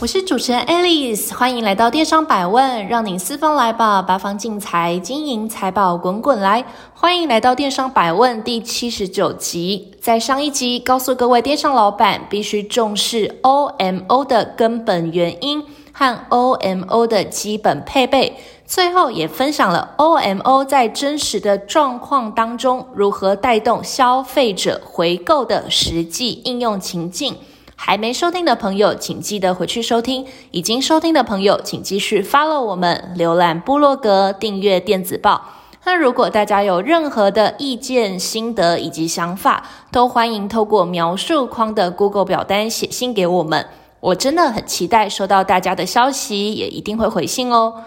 我是主持人 Alice，欢迎来到电商百问，让你四方来宝，八方进财，金银财宝滚滚来。欢迎来到电商百问第七十九集。在上一集告诉各位电商老板，必须重视 OMO 的根本原因和 OMO 的基本配备。最后也分享了 OMO 在真实的状况当中如何带动消费者回购的实际应用情境。还没收听的朋友，请记得回去收听；已经收听的朋友，请继续 follow 我们，浏览部落格，订阅电子报。那如果大家有任何的意见、心得以及想法，都欢迎透过描述框的 Google 表单写信给我们。我真的很期待收到大家的消息，也一定会回信哦。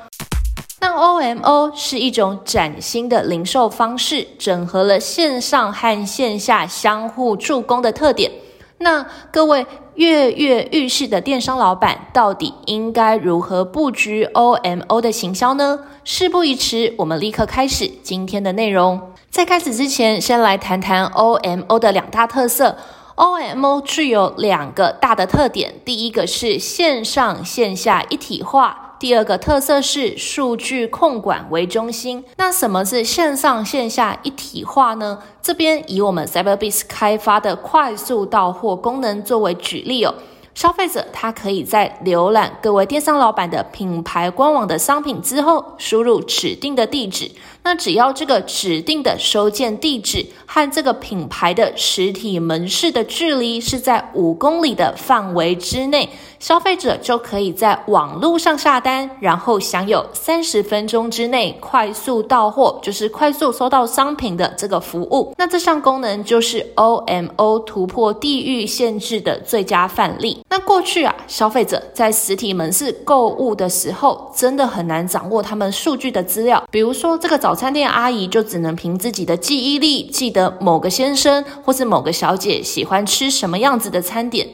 那 OMO 是一种崭新的零售方式，整合了线上和线下相互助攻的特点。那各位跃跃欲试的电商老板，到底应该如何布局 OMO 的行销呢？事不宜迟，我们立刻开始今天的内容。在开始之前，先来谈谈 OMO 的两大特色。OMO 具有两个大的特点，第一个是线上线下一体化。第二个特色是数据控管为中心。那什么是线上线下一体化呢？这边以我们 Cyberbis 开发的快速到货功能作为举例哦。消费者他可以在浏览各位电商老板的品牌官网的商品之后，输入指定的地址。那只要这个指定的收件地址和这个品牌的实体门市的距离是在五公里的范围之内。消费者就可以在网络上下单，然后享有三十分钟之内快速到货，就是快速收到商品的这个服务。那这项功能就是 OMO 突破地域限制的最佳范例。那过去啊，消费者在实体门市购物的时候，真的很难掌握他们数据的资料。比如说，这个早餐店阿姨就只能凭自己的记忆力记得某个先生或是某个小姐喜欢吃什么样子的餐点。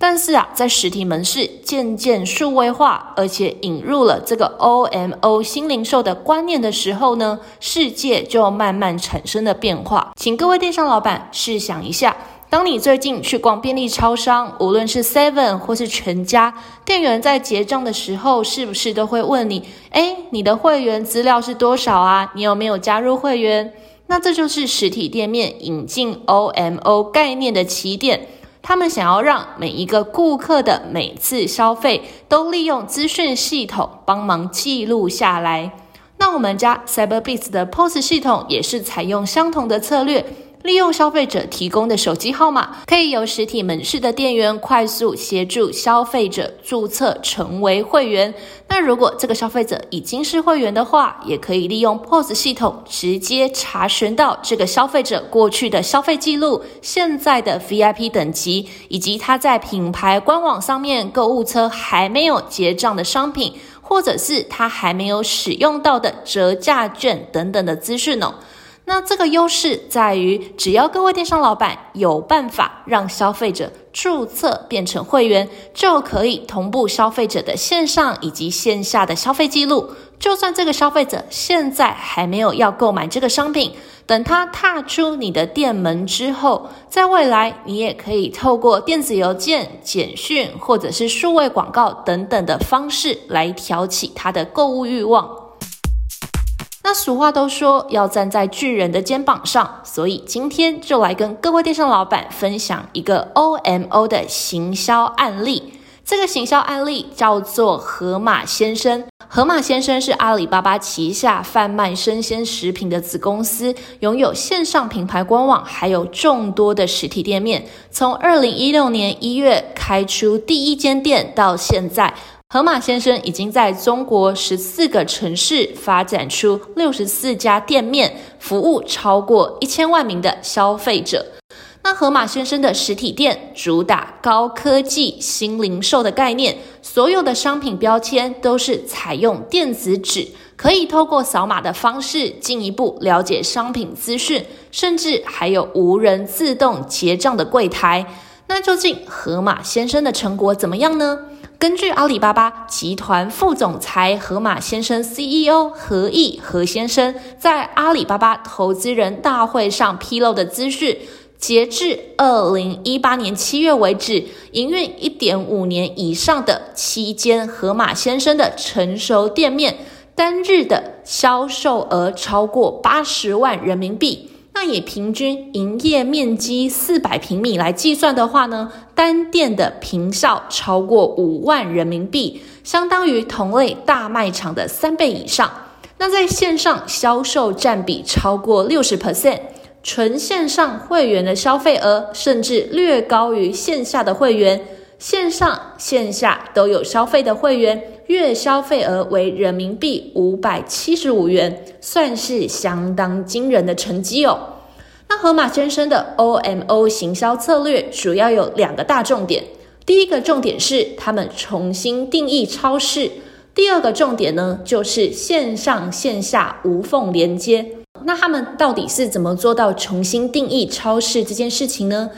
但是啊，在实体门市渐渐数位化，而且引入了这个 OMO 新零售的观念的时候呢，世界就慢慢产生了变化。请各位电商老板试想一下，当你最近去逛便利超商，无论是 Seven 或是全家，店员在结账的时候，是不是都会问你：诶，你的会员资料是多少啊？你有没有加入会员？那这就是实体店面引进 OMO 概念的起点。他们想要让每一个顾客的每次消费都利用资讯系统帮忙记录下来。那我们家 Cyberbiz 的 POS 系统也是采用相同的策略。利用消费者提供的手机号码，可以由实体门市的店员快速协助消费者注册成为会员。那如果这个消费者已经是会员的话，也可以利用 POS 系统直接查询到这个消费者过去的消费记录、现在的 VIP 等级，以及他在品牌官网上面购物车还没有结账的商品，或者是他还没有使用到的折价券等等的资讯哦。那这个优势在于，只要各位电商老板有办法让消费者注册变成会员，就可以同步消费者的线上以及线下的消费记录。就算这个消费者现在还没有要购买这个商品，等他踏出你的店门之后，在未来你也可以透过电子邮件、简讯或者是数位广告等等的方式来挑起他的购物欲望。那俗话都说要站在巨人的肩膀上，所以今天就来跟各位电商老板分享一个 OMO 的行销案例。这个行销案例叫做盒马先生。盒马先生是阿里巴巴旗下贩卖生鲜食品的子公司，拥有线上品牌官网，还有众多的实体店面。从二零一六年一月开出第一间店到现在。盒马先生已经在中国十四个城市发展出六十四家店面，服务超过一千万名的消费者。那盒马先生的实体店主打高科技新零售的概念，所有的商品标签都是采用电子纸，可以透过扫码的方式进一步了解商品资讯，甚至还有无人自动结账的柜台。那究竟盒马先生的成果怎么样呢？根据阿里巴巴集团副总裁盒马先生 CEO 何毅何先生在阿里巴巴投资人大会上披露的资讯，截至二零一八年七月为止，营运一点五年以上的期间盒马先生的成熟店面，单日的销售额超过八十万人民币。那以平均营业面积四百平米来计算的话呢，单店的坪效超过五万人民币，相当于同类大卖场的三倍以上。那在线上销售占比超过六十 percent，纯线上会员的消费额甚至略高于线下的会员，线上线下都有消费的会员。月消费额为人民币五百七十五元，算是相当惊人的成绩哦。那盒马先生的 OMO 行销策略主要有两个大重点，第一个重点是他们重新定义超市，第二个重点呢就是线上线下无缝连接。那他们到底是怎么做到重新定义超市这件事情呢？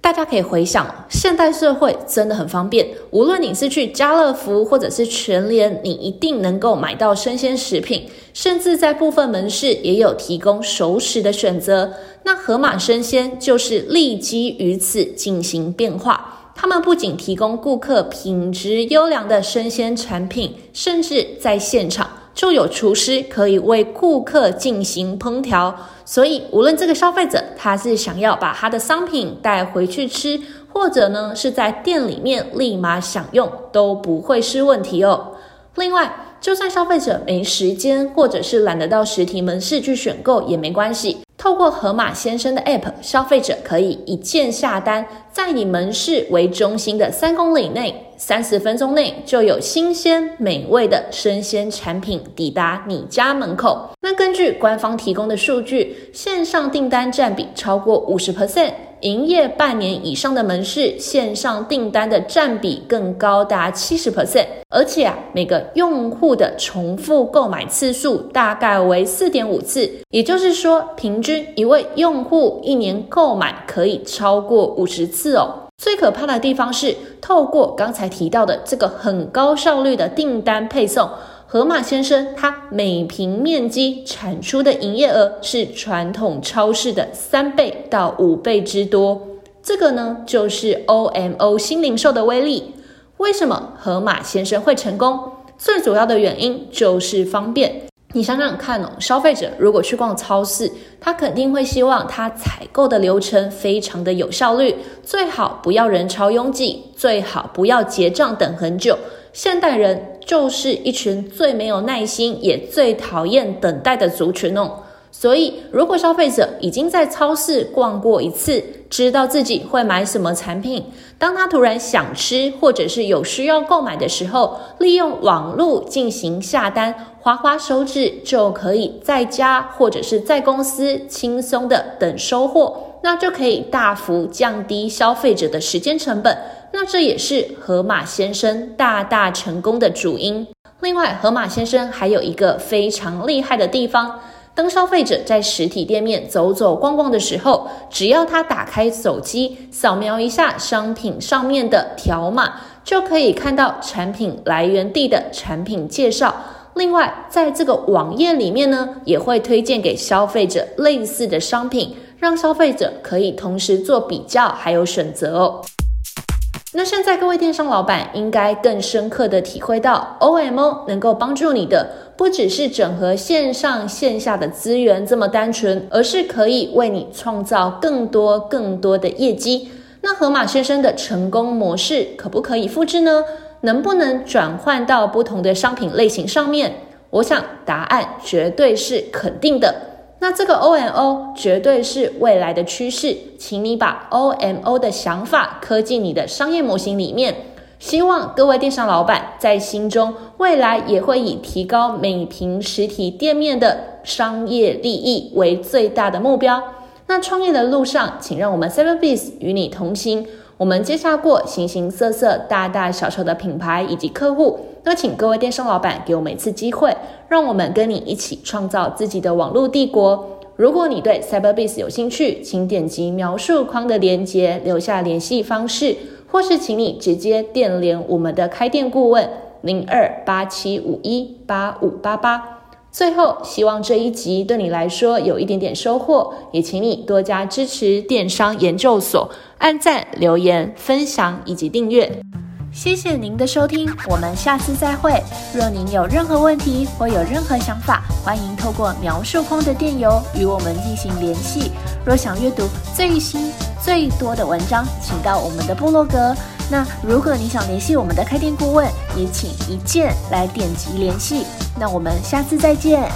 大家可以回想，现代社会真的很方便。无论你是去家乐福或者是全联，你一定能够买到生鲜食品，甚至在部分门市也有提供熟食的选择。那盒马生鲜就是立基于此进行变化。他们不仅提供顾客品质优良的生鲜产品，甚至在现场就有厨师可以为顾客进行烹调。所以，无论这个消费者他是想要把他的商品带回去吃，或者呢是在店里面立马享用，都不会是问题哦。另外，就算消费者没时间，或者是懒得到实体门市去选购也没关系。透过盒马鲜生的 App，消费者可以一键下单，在以门市为中心的三公里内，三十分钟内就有新鲜美味的生鲜产品抵达你家门口。那根据官方提供的数据，线上订单占比超过五十 percent。营业半年以上的门市，线上订单的占比更高达七十 percent，而且啊，每个用户的重复购买次数大概为四点五次，也就是说，平均一位用户一年购买可以超过五十次哦。最可怕的地方是，透过刚才提到的这个很高效率的订单配送。盒马鲜生，它每平面积产出的营业额是传统超市的三倍到五倍之多。这个呢，就是 OMO 新零售的威力。为什么盒马鲜生会成功？最主要的原因就是方便。你想想看哦，消费者如果去逛超市，他肯定会希望他采购的流程非常的有效率，最好不要人潮拥挤，最好不要结账等很久。现代人就是一群最没有耐心，也最讨厌等待的族群哦。所以，如果消费者已经在超市逛过一次，知道自己会买什么产品，当他突然想吃或者是有需要购买的时候，利用网络进行下单，滑滑手指就可以在家或者是在公司轻松的等收货，那就可以大幅降低消费者的时间成本。那这也是盒马鲜生大大成功的主因。另外，盒马先生还有一个非常厉害的地方，当消费者在实体店面走走逛逛的时候，只要他打开手机，扫描一下商品上面的条码，就可以看到产品来源地的产品介绍。另外，在这个网页里面呢，也会推荐给消费者类似的商品，让消费者可以同时做比较还有选择哦。那现在各位电商老板应该更深刻的体会到，OMO 能够帮助你的不只是整合线上线下的资源这么单纯，而是可以为你创造更多更多的业绩。那盒马先生的成功模式可不可以复制呢？能不能转换到不同的商品类型上面？我想答案绝对是肯定的。那这个 OMO 绝对是未来的趋势，请你把 OMO 的想法刻进你的商业模型里面。希望各位电商老板在心中，未来也会以提高每平实体店面的商业利益为最大的目标。那创业的路上，请让我们 Cyberbiz 与你同行。我们介绍过形形色色、大大小小的品牌以及客户，那请各位电商老板给我们一次机会，让我们跟你一起创造自己的网络帝国。如果你对 CyberBase 有兴趣，请点击描述框的链接，留下联系方式，或是请你直接电联我们的开店顾问零二八七五一八五八八。最后，希望这一集对你来说有一点点收获，也请你多加支持电商研究所，按赞、留言、分享以及订阅。谢谢您的收听，我们下次再会。若您有任何问题或有任何想法，欢迎透过描述框的电邮与我们进行联系。若想阅读最新最多的文章，请到我们的部落格。那如果你想联系我们的开店顾问，也请一键来点击联系。那我们下次再见。